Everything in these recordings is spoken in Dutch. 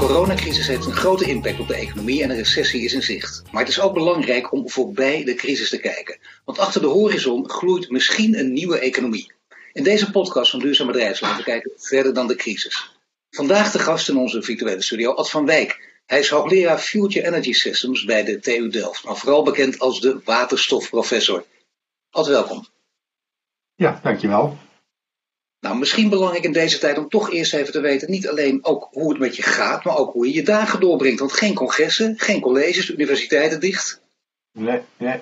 coronacrisis heeft een grote impact op de economie en een recessie is in zicht. Maar het is ook belangrijk om voorbij de crisis te kijken. Want achter de horizon gloeit misschien een nieuwe economie. In deze podcast van Duurzaam Bedrijfsleven kijken we verder dan de crisis. Vandaag de gast in onze virtuele studio, Ad van Wijk. Hij is hoogleraar Future Energy Systems bij de TU Delft, maar vooral bekend als de waterstofprofessor. Ad, welkom. Ja, dankjewel. Nou, misschien belangrijk in deze tijd om toch eerst even te weten, niet alleen ook hoe het met je gaat, maar ook hoe je je dagen doorbrengt. Want geen congressen, geen colleges, universiteiten dicht. Nee, nee.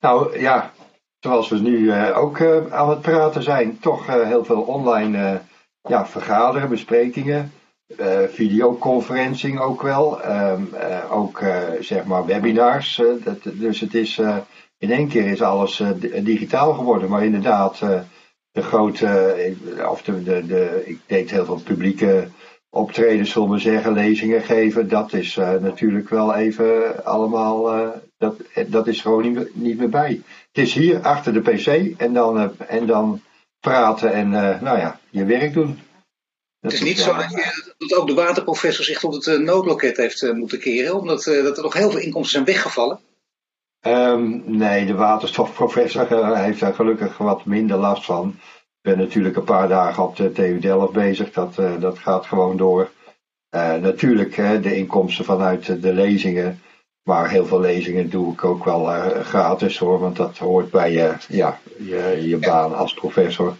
Nou ja, zoals we nu uh, ook uh, aan het praten zijn, toch uh, heel veel online ja, vergaderen, besprekingen, videoconferencing ook wel, um, ook zeg maar webinars. Dat, dus het is in één keer is alles digitaal geworden, maar inderdaad de grote, of de, de, de, ik deed heel veel publieke optredens, zullen we zeggen, lezingen geven. Dat is uh, natuurlijk wel even allemaal, uh, dat, dat is gewoon niet meer, niet meer bij. Het is hier achter de pc en dan, uh, en dan praten en nou ja, je werk doen. Dat het is niet zo dat, je, dat, ook de waterprofessor zich tot het noodloket heeft moeten keren, omdat dat er nog heel veel inkomsten zijn weggevallen. Um, nee, de waterstofprofessor uh, heeft daar gelukkig wat minder last van. Ik ben natuurlijk een paar dagen op de TU Delft bezig, dat, uh, dat gaat gewoon door. Uh, natuurlijk de inkomsten vanuit de lezingen, maar heel veel lezingen doe ik ook wel gratis hoor, want dat hoort bij je, ja, je, je baan als professor.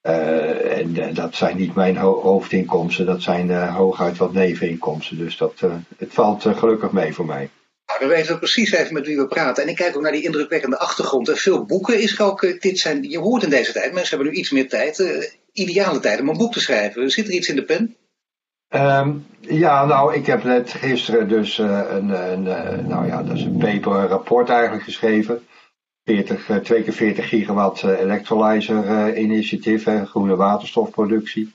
en dat zijn niet mijn ho hoofdinkomsten, dat zijn hooguit wat neveninkomsten, dus dat, het valt gelukkig mee voor mij. Nou, we weten precies even met wie we praten. En ik kijk ook naar die indrukwekkende achtergrond. Veel boeken is ook, eh, dit zijn, je hoort in deze tijd, mensen hebben nu iets meer tijd, uh, ideale tijd om een boek te schrijven. Zit er iets in de pen? Um, ja, nou, ik heb net gisteren dus uh, een, een nou ja, dat is een paper, rapport eigenlijk geschreven. 40, 2 keer 40 gigawatt electrolyzer initiatief, groene waterstofproductie.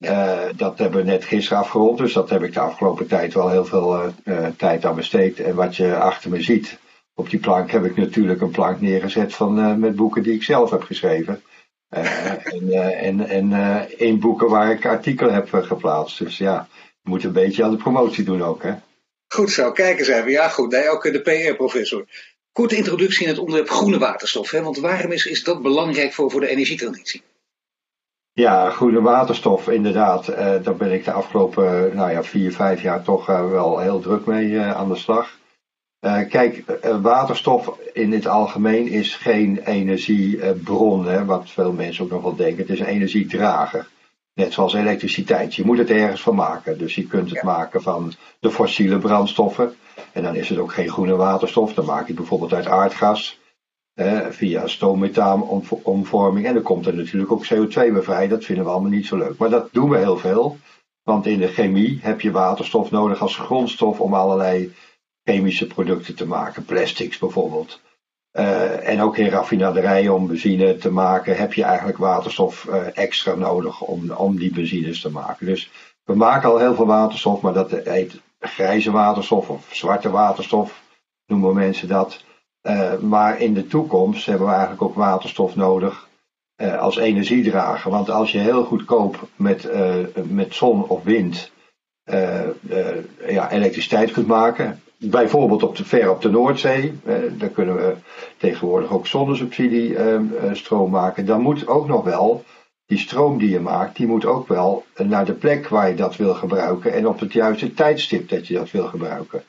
Uh, dat hebben we net gisteren afgerond, dus dat heb ik de afgelopen tijd wel heel veel uh, uh, tijd aan besteed. En wat je achter me ziet, op die plank heb ik natuurlijk een plank neergezet van, met boeken die ik zelf heb geschreven. en en, en één boeken waar ik artikelen heb geplaatst. Dus ja, je moet een beetje aan de promotie doen ook. Hè? Goed zo, kijk eens even. Ja goed, nee, ook de PR-professor. Korte introductie in het onderwerp groene waterstof. Hè? Want waarom is, is dat belangrijk voor, voor de energietransitie? Ja, groene waterstof, inderdaad. Uh, daar ben ik de afgelopen nou ja, vier, vijf jaar toch uh, wel heel druk mee uh, aan de slag. kijk, waterstof in het algemeen is geen energiebron, hè, wat veel mensen ook nog wel denken. Het is een energiedrager. Net zoals elektriciteit. Je moet het ergens van maken. Dus je kunt het ja. maken van de fossiele brandstoffen. En dan is het ook geen groene waterstof. Dan maak je het bijvoorbeeld uit aardgas via stoommetaanonomvorming. En dan komt er natuurlijk ook CO2 bij vrij. Dat vinden we allemaal niet zo leuk. Maar dat doen we heel veel. Want in de chemie heb je waterstof nodig als grondstof om allerlei chemische producten te maken. Plastics bijvoorbeeld. Uh, en ook in raffinaderijen om benzine te maken heb je eigenlijk waterstof uh, extra nodig om, om die benzines te maken. Dus we maken al heel veel waterstof, maar dat heet grijze waterstof of zwarte waterstof, noemen mensen dat. Uh, maar in de toekomst hebben we eigenlijk ook waterstof nodig uh, als energiedrager. Want als je heel goedkoop met, uh, met zon of wind ja, elektriciteit kunt maken, bijvoorbeeld op de, ver op de Noordzee, dan kunnen we tegenwoordig ook zonnesubsidie stroom maken, dan moet ook nog wel die stroom die je maakt, die moet ook wel naar de plek waar je dat wil gebruiken en op het juiste tijdstip dat je dat wil gebruiken.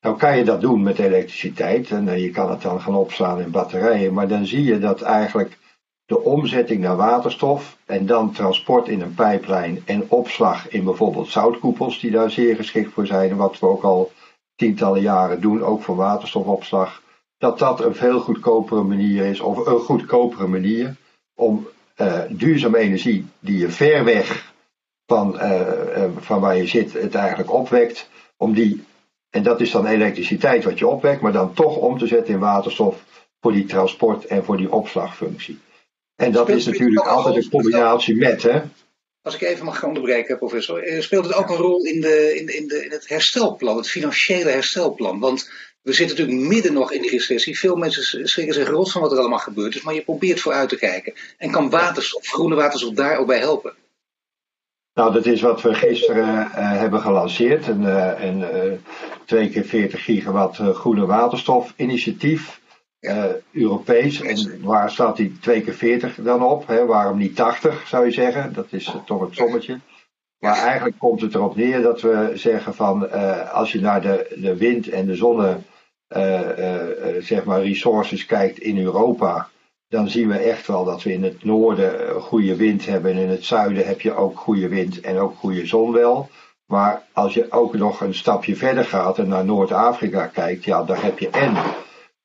Nou kan je dat doen met elektriciteit? En uh, je kan het dan gaan opslaan in batterijen, maar dan zie je dat eigenlijk de omzetting naar waterstof en dan transport in een pijplijn en opslag in bijvoorbeeld zoutkoepels, die daar zeer geschikt voor zijn, wat we ook al tientallen jaren doen, ook voor waterstofopslag, dat dat een veel goedkopere manier is, of een goedkopere manier om uh, duurzame energie die je ver weg van, uh, van waar je zit het eigenlijk opwekt, om die en dat is dan elektriciteit wat je opwekt, maar dan toch om te zetten in waterstof voor die transport en voor die opslagfunctie. En dat is natuurlijk altijd een combinatie met, hè? Als ik even mag onderbreken, professor. Eh, speelt het ook een rol in, de, in, de, in, de, in het herstelplan, het financiële herstelplan? Want we zitten natuurlijk midden nog in die recessie. Veel mensen schrikken zich rot van wat er allemaal gebeurd is, maar je probeert vooruit te kijken. En kan waterstof, groene waterstof daar ook bij helpen? Nou, dat is wat we gisteren hebben gelanceerd. Een, een twee keer 40 gigawatt groene waterstof initiatief. Europees. En waar staat die 2 keer 40 dan op? Hè? Waarom niet 80 zou je zeggen? Dat is toch het sommetje. Maar eigenlijk komt het erop neer dat we zeggen van uh, als je naar de, de wind en de zonne uh, uh, zeg maar resources kijkt in Europa, dan zien we echt wel dat we in het noorden goede wind hebben en in het zuiden heb je ook goede wind en ook goede zon wel. Maar als je ook nog een stapje verder gaat en naar Noord-Afrika kijkt, ja, daar heb je en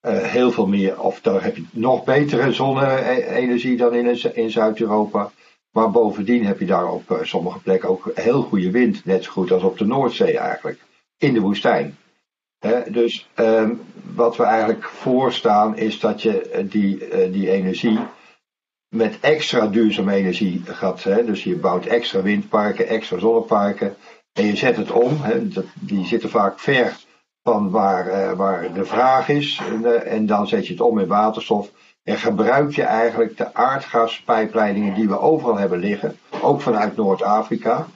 heel veel meer, of daar heb je nog betere zonne-energie dan in, in Zuid-Europa. Maar bovendien heb je daar op eh, sommige plekken ook heel goede wind, net zo goed als op de Noordzee eigenlijk, in de woestijn. Dus ehm, wat we eigenlijk voorstaan is dat je eh, die, uh, die energie met extra duurzame energie gaat. Dus je bouwt extra windparken, extra zonneparken en je zet het om. Die zitten vaak ver van waar, waar de vraag is en, en dan zet je het om in waterstof en gebruik je eigenlijk de aardgaspijpleidingen die we overal hebben liggen, ook vanuit Noord-Afrika.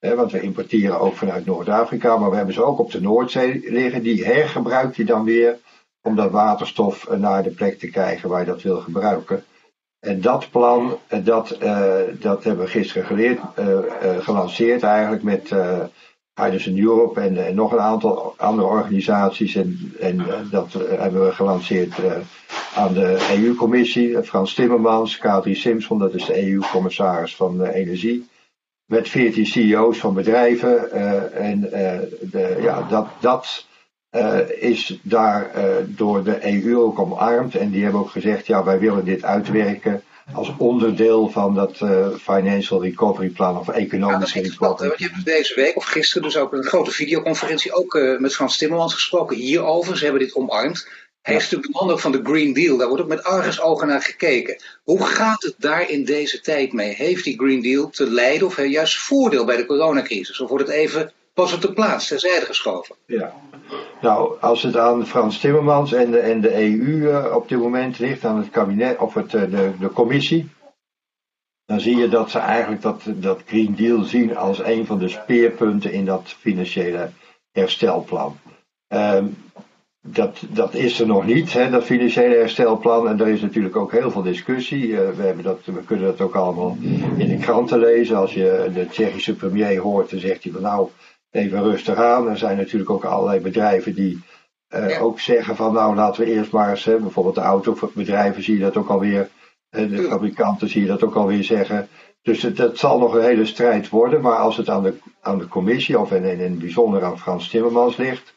Want we importeren ook vanuit Noord-Afrika, maar we hebben ze ook op de Noordzee liggen. Die hergebruik je dan weer om dat waterstof naar de plek te krijgen waar je dat wil gebruiken. En dat plan, dat, uh, dat hebben we gisteren geleerd, gelanceerd eigenlijk met Hydrogen Europe en, en, nog een aantal andere organisaties. En, en dat hebben we gelanceerd aan de EU-commissie. Frans Timmermans, Kadri Simpson, dat is de EU-commissaris van Energie. Met 14 CEO's van bedrijven. Uh, en uh, de, ja, dat, dat uh, is daar door de EU ook omarmd. En die hebben ook gezegd, ja, wij willen dit uitwerken als onderdeel van dat Financial Recovery Plan of economische ja, recovery. Je hebt deze week of gisteren dus ook een grote videoconferentie ook met Frans Timmermans gesproken hierover. Ze hebben dit omarmd. Hij is natuurlijk de man ook van de Green Deal. Daar wordt ook met argusogen naar gekeken. Hoe gaat het daar in deze tijd mee? Heeft die Green Deal te lijden of juist voordeel bij de coronacrisis? Of wordt het even pas op de plaats terzijde geschoven? Ja. Nou, als het aan Frans Timmermans en de, en de EU uh, op dit moment ligt, aan het kabinet of het, uh, de, de commissie, dan zie je dat ze eigenlijk dat, dat Green Deal zien als een van de speerpunten in dat financiële herstelplan. Um, dat, dat is er nog niet, hè, dat financiële herstelplan. En er is natuurlijk ook heel veel discussie. Uh, we, hebben dat, we kunnen dat ook allemaal in de kranten lezen. Als je de Tsjechische premier hoort, dan zegt hij van nou, even rustig aan. Er zijn natuurlijk ook allerlei bedrijven die uh, ook zeggen van nou, laten we eerst maar eens, hè, bijvoorbeeld de autobedrijven zie je dat ook alweer. Uh, de fabrikanten zie je dat ook alweer zeggen. Dus het, het, zal nog een hele strijd worden. Maar als het aan de, aan de commissie, of in, in het bijzonder aan Frans Timmermans ligt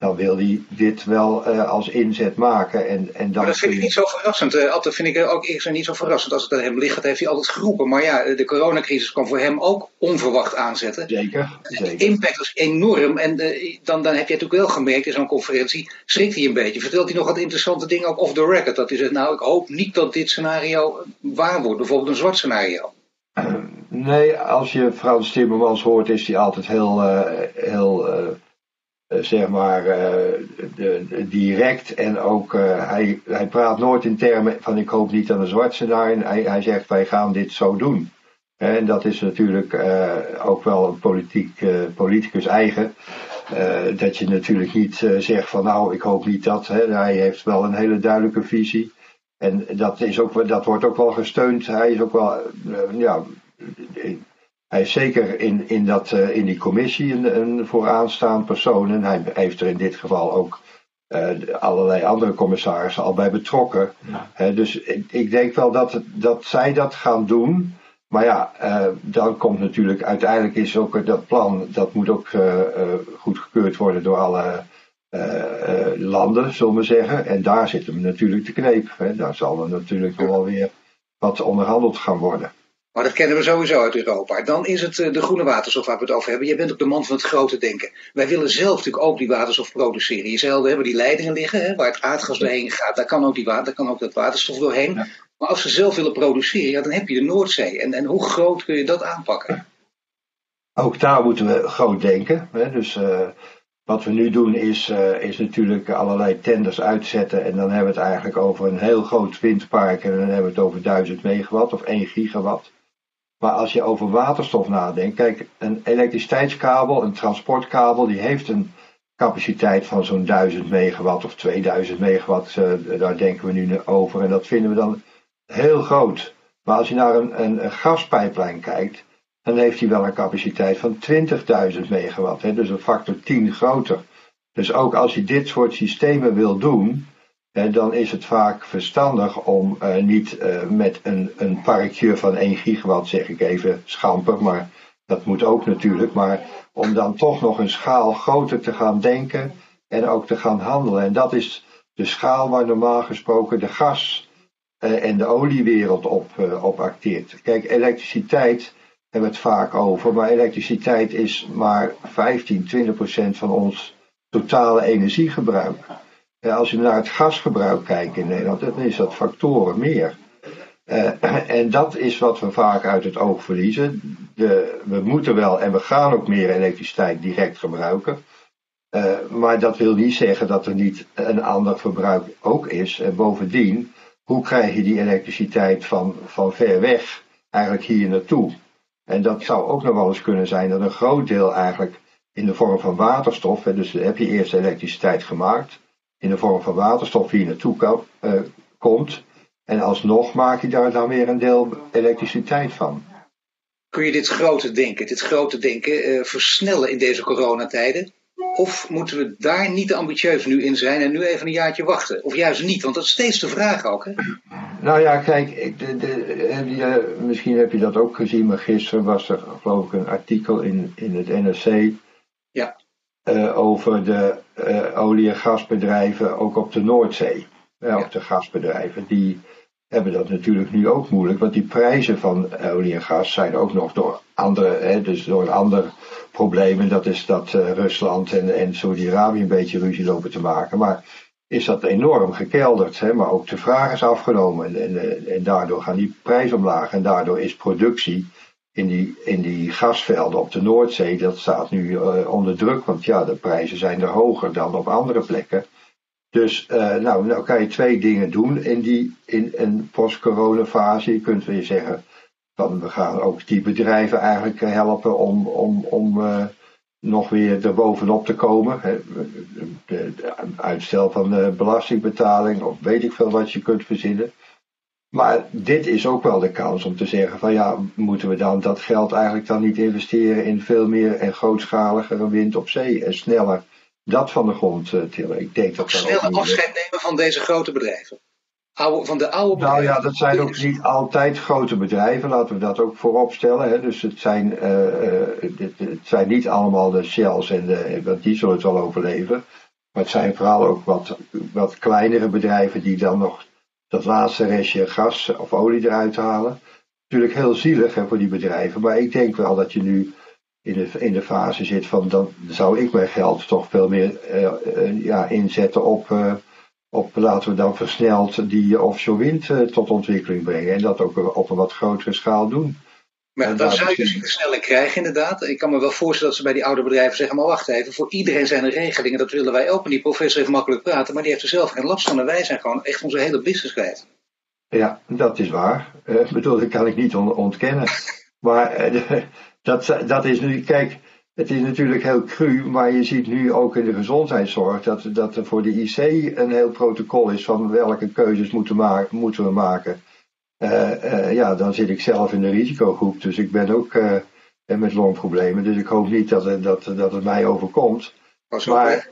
dan wil hij dit wel uh, als inzet maken. En, en dan maar dat vind ik niet zo verrassend. Uh, altijd vind ik ook eerst niet zo verrassend. Als het aan hem ligt, heeft hij altijd geroepen. Maar ja, de coronacrisis kwam voor hem ook onverwacht aanzetten. Zeker. zeker. De impact was enorm. En uh, dan, dan heb je natuurlijk wel gemerkt in zo'n conferentie, schrikt hij een beetje. Vertelt hij nog wat interessante dingen ook off the record. Dat hij zegt, nou, ik hoop niet dat dit scenario waar wordt. Bijvoorbeeld een zwart scenario. Nee, als je Frans Timmermans hoort, is hij altijd heel, heel eh, zeg maar uh, de, direct en ook uh, hij, hij praat nooit in termen van ik hoop niet aan een zwart scenario. Hij, hij zegt wij gaan dit zo doen. En dat is natuurlijk ook wel een politiek, politicus eigen. dat je natuurlijk niet zegt van nou ik hoop niet dat. Hè. Hij heeft wel een hele duidelijke visie. En dat, is ook, dat wordt ook wel gesteund. Hij is ook wel ja, hij is zeker in, in, dat, uh, in die commissie een, een vooraanstaand persoon. En hij heeft er in dit geval ook uh, allerlei andere commissarissen al bij betrokken. Ja. dus ik, ik, denk wel dat, dat zij dat gaan doen. Maar ja, uh, dan komt natuurlijk uiteindelijk is ook dat plan, dat moet ook goedgekeurd worden door alle landen, zullen we zeggen. En daar zit hem natuurlijk de kneep. Hè. Daar zal er natuurlijk wel weer wat onderhandeld gaan worden. Maar dat kennen we sowieso uit Europa. Dan is het eh, de groene waterstof waar we het over hebben. Jij bent ook de man van het grote denken. Wij willen zelf natuurlijk ook die waterstof produceren. Je hebben die leidingen liggen, hè, waar het aardgas doorheen gaat. Daar kan ook, die water, daar kan ook dat waterstof doorheen. Maar als ze zelf willen produceren, ja, dan heb je de Noordzee. En, en hoe groot kun je dat aanpakken? Ook daar moeten we groot denken. Hè. Dus uh, wat we nu doen is, uh, is natuurlijk allerlei tenders uitzetten. En dan hebben we het eigenlijk over een heel groot windpark. En dan hebben we het over 1000 megawatt of 1 gigawatt. Maar als je over waterstof nadenkt, kijk, een elektriciteitskabel, een transportkabel, die heeft een capaciteit van zo'n 1000 megawatt of 2000 megawatt. Uh, daar denken we nu over. En dat vinden we dan heel groot. Maar als je naar een, een, gaspijplijn kijkt, dan heeft hij wel een capaciteit van 20.000 megawatt. Hè, dus een factor 10 groter. Dus ook als je dit soort systemen wil doen, dan is het vaak verstandig om uh, niet uh, met een, een parkje van 1 gigawatt, zeg ik even schamper, maar dat moet ook natuurlijk, maar om dan toch nog een schaal groter te gaan denken en ook te gaan handelen. En dat is de schaal waar normaal gesproken de gas uh, en de oliewereld op, op acteert. Kijk, elektriciteit hebben we het vaak over, maar elektriciteit is maar 15, 20 procent van ons totale energiegebruik. Eh, als je naar het gasgebruik kijkt in Nederland, dan is dat factoren meer. Uh, en dat is wat we vaak uit het oog verliezen. De, we moeten wel en we gaan ook meer elektriciteit direct gebruiken. Uh, maar dat wil niet zeggen dat er niet een ander verbruik ook is. En bovendien, hoe krijg je die elektriciteit van, van ver weg eigenlijk hier naartoe? En dat zou ook nog wel eens kunnen zijn dat een groot deel eigenlijk in de vorm van waterstof, hè, dus heb je eerst elektriciteit gemaakt, in de vorm van waterstof hier naartoe kan, uh, komt. En alsnog maak je daar dan weer een deel elektriciteit van. Kun je dit grote denken, dit grote denken uh, versnellen in deze coronatijden? Of moeten we daar niet te ambitieus nu in zijn en nu even een jaartje wachten? Of juist niet, want dat is steeds de vraag ook. Hè? Nou ja, kijk, de, de, misschien heb je dat ook gezien, maar gisteren was er geloof ik een artikel in, in het NRC ja. Uh, over de uh, olie- en gasbedrijven ook op de Noordzee. Ja, op de gasbedrijven. Die hebben dat natuurlijk nu ook moeilijk, want die prijzen van olie en gas zijn ook nog door andere, hè, dus door een ander probleem. En dat is dat uh, Rusland en, en Saudi-Arabië een beetje ruzie lopen te maken. Maar is dat enorm gekelderd. Hè? Maar ook de vraag is afgenomen. En, en, en daardoor gaan die prijzen omlaag. En daardoor is productie in die, in die gasvelden op de Noordzee, dat staat nu uh, onder druk. Want ja, de prijzen zijn er hoger dan op andere plekken. Dus uh, nou, nou kan je twee dingen doen in, die, in een post-corona fase. Je kunt weer zeggen, van we gaan ook die bedrijven eigenlijk helpen om, om, om uh, nog weer erbovenop te komen. Hè. De, uitstel van belastingbetaling of weet ik veel wat je kunt verzinnen. Maar dit is ook wel de kans om te zeggen van ja, moeten we dan dat geld eigenlijk dan niet investeren in veel meer en grootschaligere wind op zee en sneller dat van de grond uh, tillen. Ik denk dat sneller afscheid nemen van deze grote bedrijven. Oude, van de oude bedrijven. Nou ja, dat zijn ook niet altijd grote bedrijven, laten we dat ook voorop stellen. Hè. Dus het zijn, uh, het, het, zijn niet allemaal de Shells en de, want die zullen het wel overleven. Maar het zijn vooral ook wat, wat kleinere bedrijven die dan nog dat laatste restje gas of olie eruit halen. Natuurlijk heel zielig hè, voor die bedrijven, maar ik denk wel dat je nu in de, in de fase zit van dan zou ik mijn geld toch veel meer uh, uh, ja, inzetten op, uh, op, laten we dan versneld die offshore wind tot ontwikkeling brengen en dat ook op een wat grotere schaal doen. Maar dan zou je dus een sneller krijgen, inderdaad. Ik kan me wel voorstellen dat ze bij die oude bedrijven zeggen: maar wacht even, voor iedereen zijn er regelingen, dat willen wij ook. En die professor heeft makkelijk praten, maar die heeft er zelf geen last van. En wij zijn gewoon echt onze hele business kwijt. Ja, dat is waar. Uh, bedoel, dat kan ik niet on ontkennen. maar uh, dat, dat is nu, kijk, het is natuurlijk heel cru, maar je ziet nu ook in de gezondheidszorg dat, dat er voor de IC een heel protocol is van welke keuzes moeten, ma moeten we maken. Uh, uh, ja, dan zit ik zelf in de risicogroep. Dus ik ben ook uh, met longproblemen. Dus ik hoop niet dat, het, dat, dat het mij overkomt. Pas maar,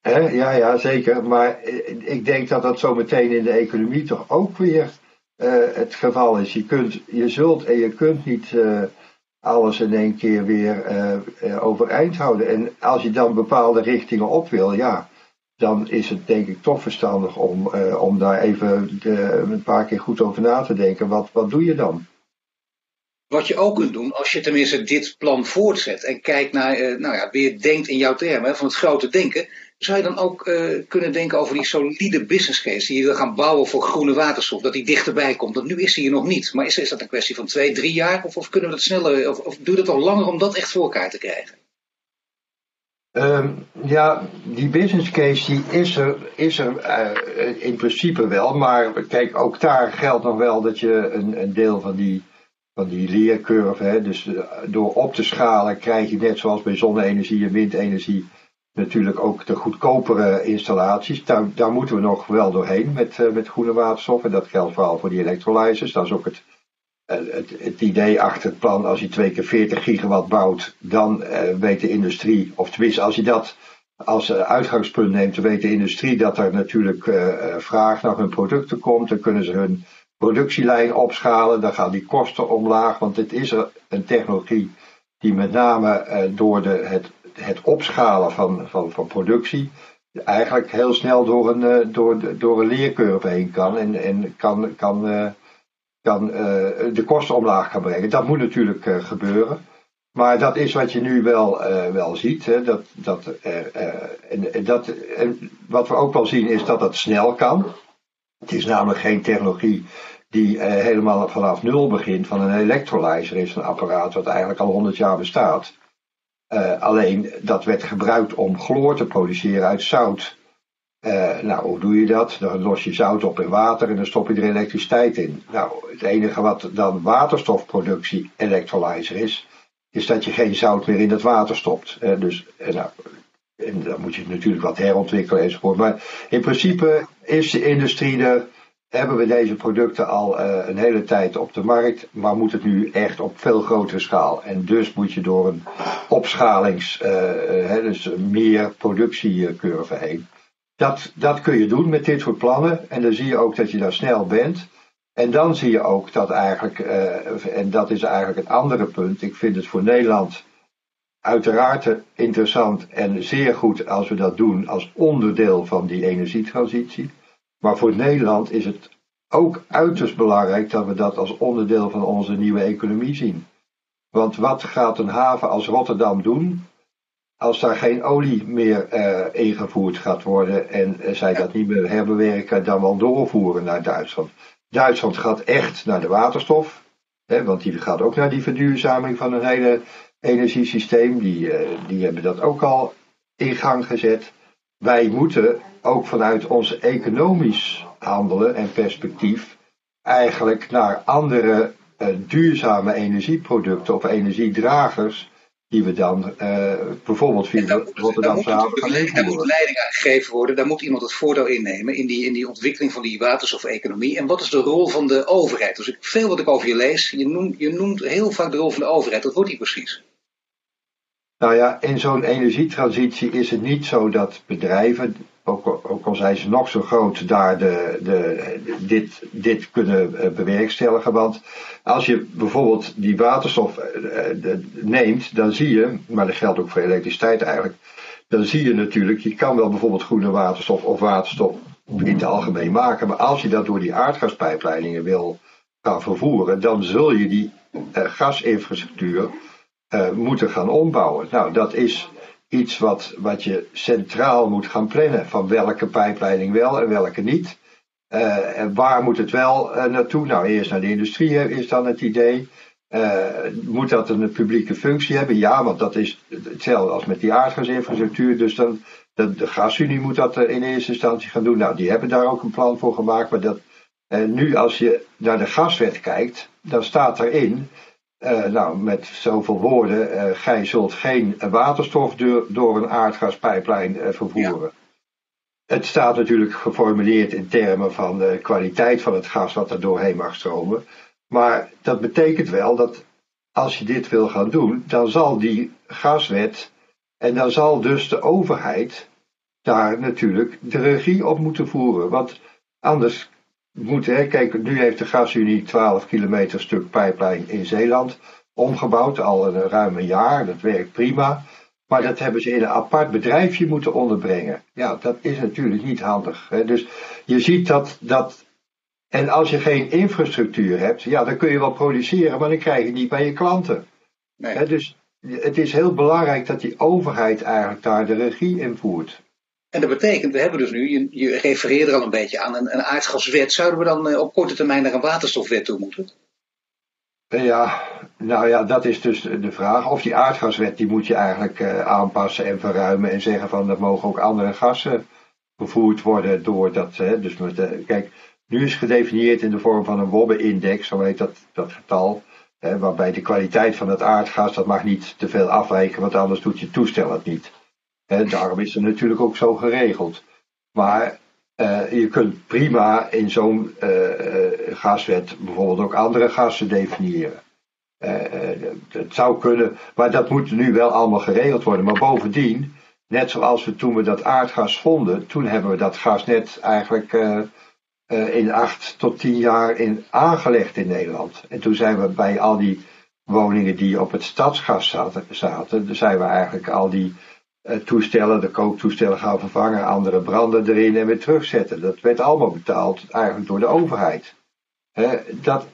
hè, ja, ja, zeker. Maar ik denk dat dat zo meteen in de economie toch ook weer het geval is. Je, kunt, je zult en je kunt niet alles in één keer weer overeind houden. En als je dan bepaalde richtingen op wil, ja, dan is het denk ik toch verstandig om, uh, om daar even de, een paar keer goed over na te denken. Wat, wat doe je dan? Wat je ook kunt doen, als je tenminste dit plan voortzet en kijkt naar, uh, nou ja, weer denkt in jouw termen, van het grote denken, zou je dan ook kunnen denken over die solide business case die je wil gaan bouwen voor groene waterstof, dat die dichterbij komt. Want nu is die hier nog niet. Maar is, is dat een kwestie van twee, drie jaar? Of, of kunnen we dat sneller, of, of je dat al langer om dat echt voor elkaar te krijgen? Um, ja, die business case die is er, is er uh, in principe wel. Maar kijk, ook daar geldt nog wel dat je een, een deel van die, van die leercurve. Hè. Dus door op te schalen krijg je net zoals bij zonne-energie en windenergie natuurlijk ook de goedkopere installaties. Daar, daar moeten we nog wel doorheen met, met groene waterstof. En dat geldt vooral voor die electrolyzers. Dat is ook het, het, het, idee achter het plan, als je twee keer 40 gigawatt bouwt, dan weet de industrie, of tenminste als je dat als uitgangspunt neemt, dan weet de industrie dat er natuurlijk vraag naar hun producten komt. Dan kunnen ze hun productielijn opschalen, dan gaan die kosten omlaag, want dit is een technologie die met name door de, het, het opschalen van, van, van productie eigenlijk heel snel door een, door, door een leercurve heen kan en, en kan, kan, kan de kosten omlaag kan brengen. Dat moet natuurlijk gebeuren. Maar dat is wat je nu wel, wel ziet. Hè, dat, dat, en, dat, en wat we ook wel zien is dat dat snel kan. Het is namelijk geen technologie die eh, helemaal vanaf nul begint. Van een electrolyzer is een apparaat wat eigenlijk al 100 jaar bestaat. Alleen dat werd gebruikt om chloor te produceren uit zout. Uh, nou, hoe doe je dat? Dan los je zout op in water en dan stop je er elektriciteit in. Nou, het enige wat dan waterstofproductie electrolyzer is, is dat je geen zout meer in het water stopt. Uh, dus, nou, en dan moet je natuurlijk wat herontwikkelen enzovoort. Maar in principe is de industrie er hebben we deze producten al een hele tijd op de markt, maar moet het nu echt op veel grotere schaal. En dus moet je door een opschalings, dus meer productiecurve heen. Dat, dat kun je doen met dit soort plannen en dan zie je ook dat je daar snel bent. En dan zie je ook dat eigenlijk, en dat is eigenlijk het andere punt, ik vind het voor Nederland uiteraard interessant en zeer goed als we dat doen als onderdeel van die energietransitie. Maar voor Nederland is het ook uiterst belangrijk dat we dat als onderdeel van onze nieuwe economie zien. Want wat gaat een haven als Rotterdam doen als daar geen olie meer uh, ingevoerd gaat worden en uh, zij dat niet meer herbewerken, dan wel doorvoeren naar Duitsland? Duitsland gaat echt naar de waterstof, hè, want die gaat ook naar die verduurzaming van een hele energiesysteem. Die, uh, die hebben dat ook al in gang gezet. Wij moeten ook vanuit ons economisch handelen en perspectief eigenlijk naar andere duurzame energieproducten of energiedragers die we dan uh, bijvoorbeeld via Rotterdamse haven gaan Daar moet leiding aan gegeven worden, daar moet iemand het voordeel innemen in die, in die ontwikkeling van die waterstof-economie. En wat is de rol van de overheid? Dus veel wat ik over je lees, je noemt, je noemt heel vaak de rol van de overheid. Wat wordt die precies? Nou ja, in zo'n energietransitie is het niet zo dat bedrijven ook, ook al zijn ze nog zo groot, daar de, de, dit, dit kunnen eh, bewerkstelligen. Want als je bijvoorbeeld die waterstof eh, neemt, dan zie je, maar dat geldt ook voor elektriciteit eigenlijk, dan zie je natuurlijk, je kan wel bijvoorbeeld groene waterstof of waterstof in het algemeen maken, maar als je dat door die aardgaspijpleidingen wil gaan vervoeren, dan zul je die gasinfrastructuur moeten gaan ombouwen. Nou, dat is iets wat, wat je centraal moet gaan plannen. Van welke pijpleiding wel en welke niet. Uh, en waar moet het wel uh, naartoe? Nou, eerst naar de industrie is dan het idee. Uh, moet dat een publieke functie hebben? Ja, want dat is hetzelfde als met die aardgasinfrastructuur. Dus dan, de, de gasunie moet dat in eerste instantie gaan doen. Nou, die hebben daar ook een plan voor gemaakt. Maar dat, nu als je naar de gaswet kijkt, dan staat erin uh, nou, met zoveel woorden, uh, gij zult geen waterstof door, door een aardgaspijplijn uh, vervoeren. Ja. Het staat natuurlijk geformuleerd in termen van de kwaliteit van het gas wat er doorheen mag stromen. Maar dat betekent wel dat als je dit wil gaan doen, dan zal die gaswet en dan zal dus de overheid daar natuurlijk de regie op moeten voeren. Want anders moeten, hè, kijk, nu heeft de gasunie 12 kilometer stuk pijplijn in Zeeland omgebouwd, al een ruim een jaar. Dat werkt prima. Maar dat hebben ze in een apart bedrijfje moeten onderbrengen. Ja, dat is natuurlijk niet handig. Hè. Dus je ziet dat, dat. En als je geen infrastructuur hebt, ja, dan kun je wel produceren, maar dan krijg je het niet bij je klanten. Nee. Hè, dus het is heel belangrijk dat die overheid eigenlijk daar de regie in voert. En dat betekent, we hebben dus nu, je, je refereerde er al een beetje aan, een, een aardgaswet. Zouden we dan eh, op korte termijn naar een waterstofwet toe moeten? Ja, nou ja, dat is dus de vraag. Of die aardgaswet, die moet je eigenlijk uh, aanpassen en verruimen en zeggen van er mogen ook andere gassen vervoerd worden door dat. Hè, dus met, kijk, nu is gedefinieerd in de vorm van een Wobbe-index, zo heet dat, dat getal. waarbij de kwaliteit van het aardgas, dat mag niet te veel afwijken, want anders doet je toestel het niet. Daarom is het natuurlijk ook zo geregeld. Maar uh, je kunt prima in zo'n uh, gaswet bijvoorbeeld ook andere gassen definiëren. dat zou kunnen, maar dat moet nu wel allemaal geregeld worden. Maar bovendien, net zoals we toen we dat aardgas vonden, toen hebben we dat gas net eigenlijk in acht tot tien jaar in, aangelegd in Nederland. En toen zijn we bij al die woningen die op het stadsgas zaten, zaten zijn we eigenlijk al die eh, toestellen, de kooktoestellen gaan vervangen, andere branden erin en weer terugzetten. Dat werd allemaal betaald eigenlijk door de overheid. dat,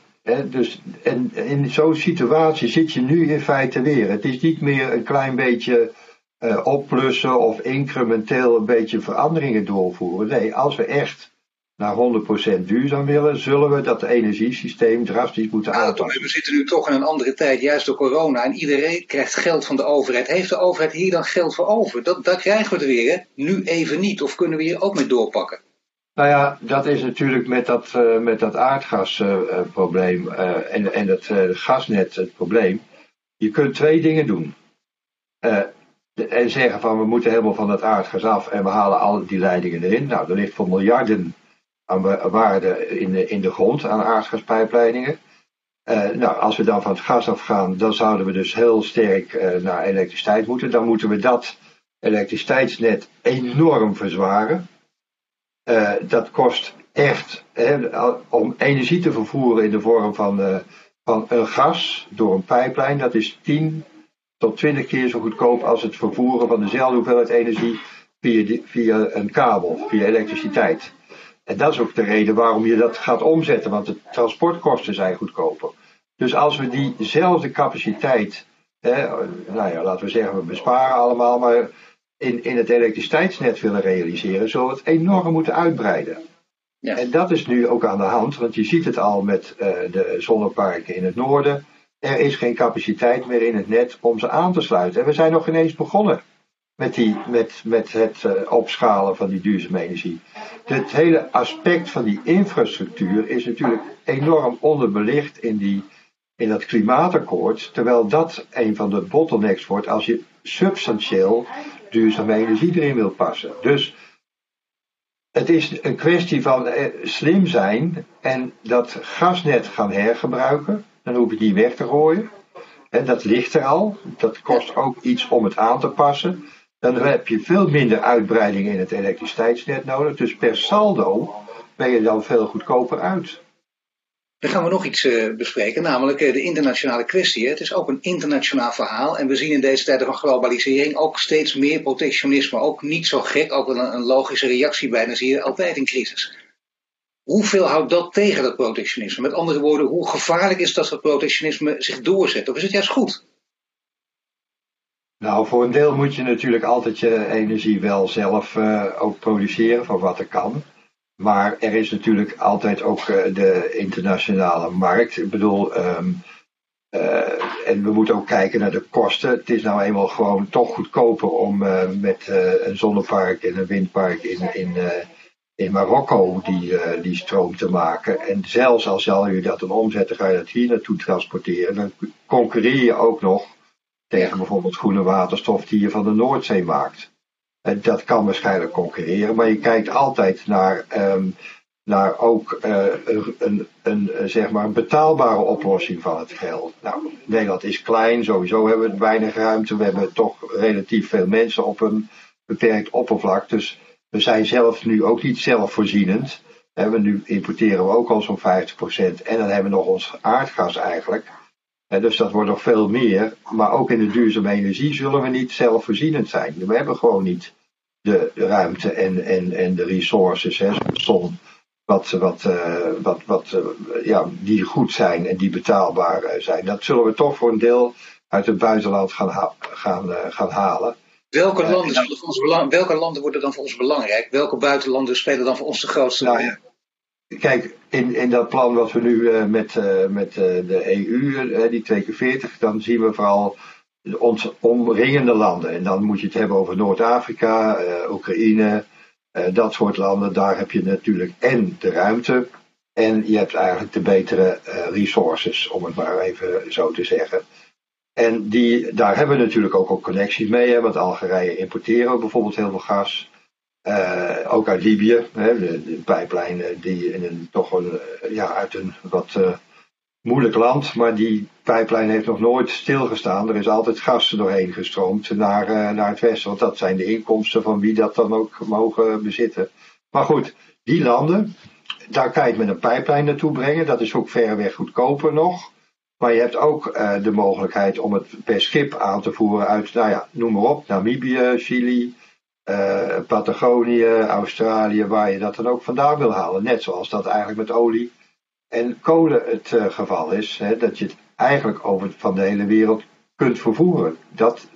dus, en in zo'n situatie zit je nu in feite weer. Het is niet meer een klein beetje uh, oplussen of incrementeel een beetje veranderingen doorvoeren. Nee, als we echt naar 100% duurzaam willen, zullen we dat energiesysteem drastisch moeten aanpassen. we zitten nu toch in een andere tijd, juist door corona, en iedereen krijgt geld van de overheid. Heeft de overheid hier dan geld voor over? Dat, dat krijgen we er weer, nu even niet. Of kunnen we hier ook mee doorpakken? Nou ja, dat is natuurlijk met dat, uh, met dat aardgasprobleem uh, uh, en, en het gasnet het probleem. Je kunt twee dingen doen. en zeggen van we moeten helemaal van dat aardgas af en we halen al die leidingen erin. Nou, er ligt voor miljarden aan waarde in de, in de grond aan aardgaspijpleidingen. Uh, nou, als we dan van het gas afgaan, dan zouden we dus heel sterk uh, naar elektriciteit moeten. Dan moeten we dat elektriciteitsnet enorm verzwaren. Uh, dat kost echt, hè, om energie te vervoeren in de vorm van, van een gas door een pijplijn, dat is 10 tot 20 keer zo goedkoop als het vervoeren van dezelfde hoeveelheid energie via, via een kabel, via elektriciteit. En dat is ook de reden waarom je dat gaat omzetten, want de transportkosten zijn goedkoper. Dus als we diezelfde capaciteit, hè, nou ja, laten we zeggen, we besparen allemaal, maar in, in het elektriciteitsnet willen realiseren, zullen we het enorm moeten uitbreiden. Ja. En dat is nu ook aan de hand, want je ziet het al met uh, de zonneparken in het noorden. Er is geen capaciteit meer in het net om ze aan te sluiten. En we zijn nog ineens begonnen met, die, met, met het uh, opschalen van die duurzame energie. Het hele aspect van die infrastructuur is natuurlijk enorm onderbelicht in, die, in dat klimaatakkoord, terwijl dat een van de bottlenecks wordt als je substantieel duurzame energie erin wil passen. Dus het is een kwestie van eh, slim zijn en dat gasnet gaan hergebruiken. Dan hoef je die weg te gooien. En dat ligt er al. Dat kost ook iets om het aan te passen dan heb je veel minder uitbreiding in het elektriciteitsnet nodig. Dus per saldo ben je dan veel goedkoper uit. Dan gaan we nog iets uh, bespreken, namelijk uh, de internationale kwestie. Het is ook een internationaal verhaal en we zien in deze tijden van globalisering ook steeds meer protectionisme. Ook niet zo gek, ook een, een logische reactie bijna zie je altijd in crisis. Hoeveel houdt dat tegen, dat protectionisme? Met andere woorden, hoe gevaarlijk is dat dat protectionisme zich doorzet? Of is het juist goed? Nou, voor een deel moet je natuurlijk altijd je energie wel zelf uh, ook produceren van wat er kan. Maar er is natuurlijk altijd ook uh, de internationale markt. Ik bedoel, um, uh, en we moeten ook kijken naar de kosten. Het is nou eenmaal gewoon toch goedkoper om met een zonnepark en een windpark in, in, in Marokko die, die stroom te maken. En zelfs al zal je dat dan omzetten, ga je dat hier naartoe transporteren. Dan concurreer je ook nog tegen bijvoorbeeld groene waterstof die je van de Noordzee maakt. En dat kan waarschijnlijk concurreren, maar je kijkt altijd naar, um, naar ook uh, een, een, een, zeg maar betaalbare oplossing van het geld. Nou, Nederland is klein, sowieso hebben we weinig ruimte. We hebben toch relatief veel mensen op een beperkt oppervlak. Dus we zijn zelf nu ook niet zelfvoorzienend. En nu importeren we ook al zo'n 50%. En dan hebben we nog ons aardgas eigenlijk dus dat wordt nog veel meer. Maar ook in de duurzame energie zullen we niet zelfvoorzienend zijn. We hebben gewoon niet de ruimte en, en, en de resources, hè, de zon, wat, wat, uh, wat, wat, uh, ja, die goed zijn en die betaalbaar uh, zijn. Dat zullen we toch voor een deel uit het buitenland gaan, ha gaan, gaan halen. Welke landen, voor ons welke landen worden dan voor ons belangrijk? Welke buitenlanden spelen dan voor ons de grootste rol? Nou, Kijk, in, in dat plan wat we nu uh, met, uh, met uh, de EU, die 2 keer 40, dan zien we vooral ons omringende landen. En dan moet je het hebben over Noord-Afrika, Oekraïne, dat soort landen. Daar heb je natuurlijk en de ruimte En je hebt eigenlijk de betere resources, om het maar even zo te zeggen. En die, daar hebben we natuurlijk ook al connecties mee, hè, want Algerije importeren bijvoorbeeld heel veel gas. Uh, ook uit Libië, hè, de, de die in een, toch een, ja, uit een wat uh, moeilijk land, maar die pijplijn heeft nog nooit stilgestaan. Er is altijd gas doorheen gestroomd naar, naar het westen, want dat zijn de inkomsten van wie dat dan ook mogen bezitten. Maar goed, die landen, daar kan je het met een pijplijn naartoe brengen. Dat is ook verreweg goedkoper nog. Maar je hebt ook de mogelijkheid om het per schip aan te voeren uit, nou ja, noem maar op, Namibië, Chili, uh, Patagonië, Australië, waar je dat dan ook vandaan wil halen. Net zoals dat eigenlijk met olie en kolen het uh, geval is. Hè, dat je het eigenlijk over van de hele wereld kunt vervoeren. Dat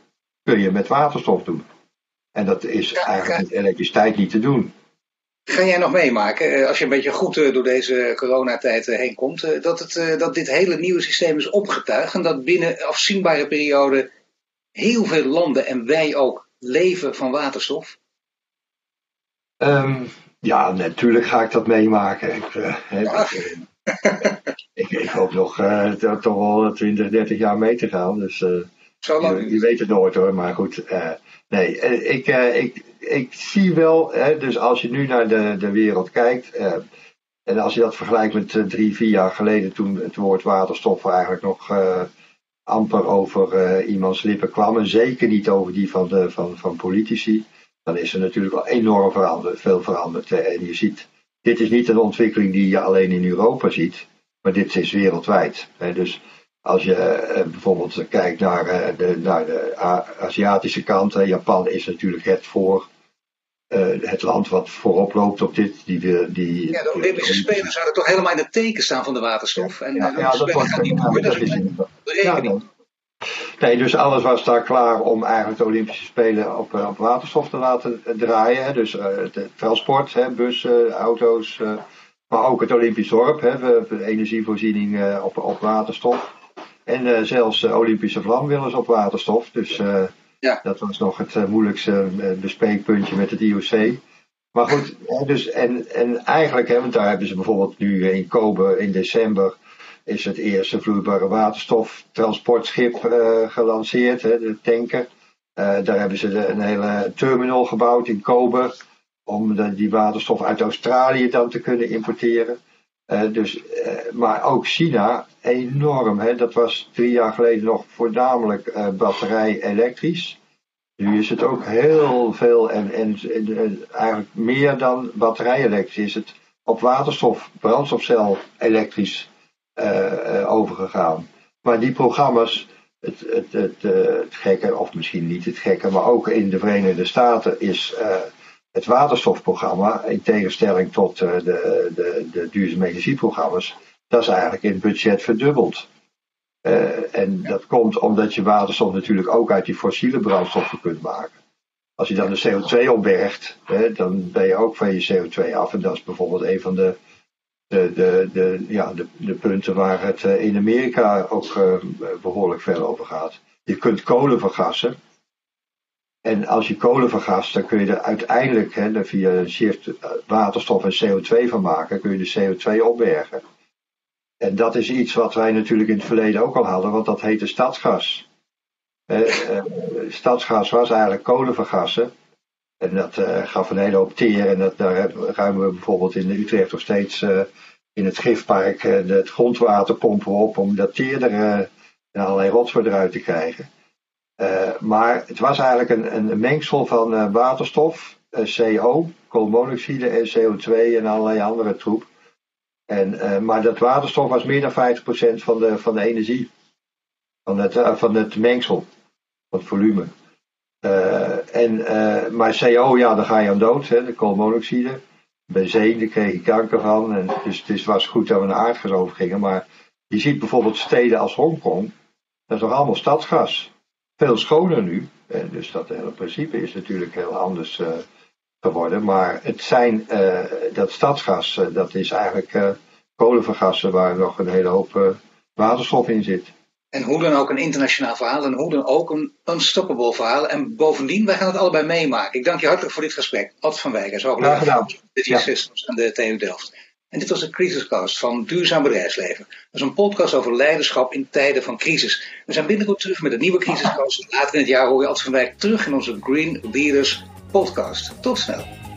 kun je met waterstof doen. En dat is ja, eigenlijk met elektriciteit niet te doen. Ga jij nog meemaken, als je een beetje goed door deze coronatijd heen komt, dat, het, dat dit hele nieuwe systeem is opgetuigd en dat binnen afzienbare periode heel veel landen en wij ook leven van waterstof? Um, ja, natuurlijk ga ik dat meemaken. Ik, uh, ja. ik, ik, hoop nog uh, toch wel 20, 30 jaar mee te gaan. Dus uh, Zo lang je, je, weet het nooit hoor, maar goed. nee, ik, ik, ik zie wel, dus als je nu naar de, de wereld kijkt. en als je dat vergelijkt met drie, vier jaar geleden, toen het woord waterstof eigenlijk nog amper over uh, iemands lippen kwam. En zeker niet over die van, de, van, van politici. Dan is er natuurlijk wel enorm veranderd, veel veranderd. En je ziet, dit is niet een ontwikkeling die je alleen in Europa ziet. Maar dit is wereldwijd. Dus als je uh, bijvoorbeeld kijkt naar, de, naar de Aziatische kant. Japan is natuurlijk het voor. het land wat voorop loopt op dit. Die, die, ja, de Olympische Spelen zouden toch helemaal in het teken staan van de waterstof. En ja, ja, dat wordt niet. Dat is ja, nee, dus alles was daar klaar om eigenlijk de Olympische Spelen op, op waterstof te laten draaien. Dus uh, de transport, hè, bussen, auto's, uh, maar ook het Olympisch dorp, hè, de energievoorziening uh, op, op waterstof. En zelfs de Olympische vlam willen ze op waterstof. Dus ja. dat was nog het moeilijkste bespreekpuntje met het IOC. Maar goed, dus, en, en eigenlijk, hè, want daar hebben ze bijvoorbeeld nu in Kobe in december is het eerste vloeibare waterstoftransportschip uh, gelanceerd, hè, de tanker. Uh, daar hebben ze een hele terminal gebouwd in Kobe om de, die waterstof uit Australië dan te kunnen importeren. Uh, dus, maar ook China, enorm. Hè, dat was drie jaar geleden nog voornamelijk batterij elektrisch. Nu is het ook heel veel en, en, en eigenlijk meer dan batterij elektrisch is het op waterstof, brandstofcel elektrisch overgegaan. Maar die programma's, het, het, het, uh, het, gekke, of misschien niet het gekke, maar ook in de Verenigde Staten is het waterstofprogramma, in tegenstelling tot de, de, de duurzame energieprogramma's, dat is eigenlijk in het budget verdubbeld. en dat komt omdat je waterstof natuurlijk ook uit die fossiele brandstoffen kunt maken. Als je dan de CO2 opbergt, dan ben je ook van je CO2 af. En dat is bijvoorbeeld een van de de, de, de, ja, de, de punten waar het eh, in Amerika ook uh, behoorlijk veel over gaat. Je kunt kolen vergassen. En als je kolen vergast, dan kun je er uiteindelijk hè, via een shift eh, waterstof en CO2 van maken, kun je de CO2 opbergen. En dat is iets wat wij natuurlijk in het verleden ook al hadden, want dat heette stadsgas. Eh, stadsgas was eigenlijk kolen vergassen. En dat uh, gaf een hele hoop teer. En dat, daar ruimen we bijvoorbeeld in Utrecht nog steeds uh, in het gifpark uh, het grondwater pompen op om dat teer er en allerlei rotzooi eruit te krijgen. maar het was eigenlijk een, een mengsel van waterstof, CO, koolmonoxide en CO2 en allerlei andere troep. En, maar dat waterstof was meer dan 50% van de, van de energie. Van het, van het mengsel, van het volume. Uh, en, uh, maar CO, ja, dan ga je aan dood, hè, de koolmonoxide. Benzine, daar kreeg je kanker van. En dus het was goed dat we naar aardgas over gingen. Maar je ziet bijvoorbeeld steden als Hongkong. Dat is nog allemaal stadsgas. Veel schoner nu. En dus dat hele principe is natuurlijk heel anders uh, geworden. Maar het zijn, dat stadsgas, dat is eigenlijk kolenvergassen waar nog een hele hoop waterstof in zit. En hoe dan ook een internationaal verhaal en hoe dan ook een unstoppable verhaal. En bovendien, wij gaan het allebei meemaken. Ik dank je hartelijk voor dit gesprek. Ad van Wijk, is hoogleraar van de Systems aan de TU Delft. En dit was de Crisiscast van Duurzaam Bedrijfsleven. Dat is een podcast over leiderschap in tijden van crisis. We zijn binnenkort terug met een nieuwe Crisiscast. Later in het jaar hoor je Ad van Wijk terug in onze Green Leaders podcast. Tot snel.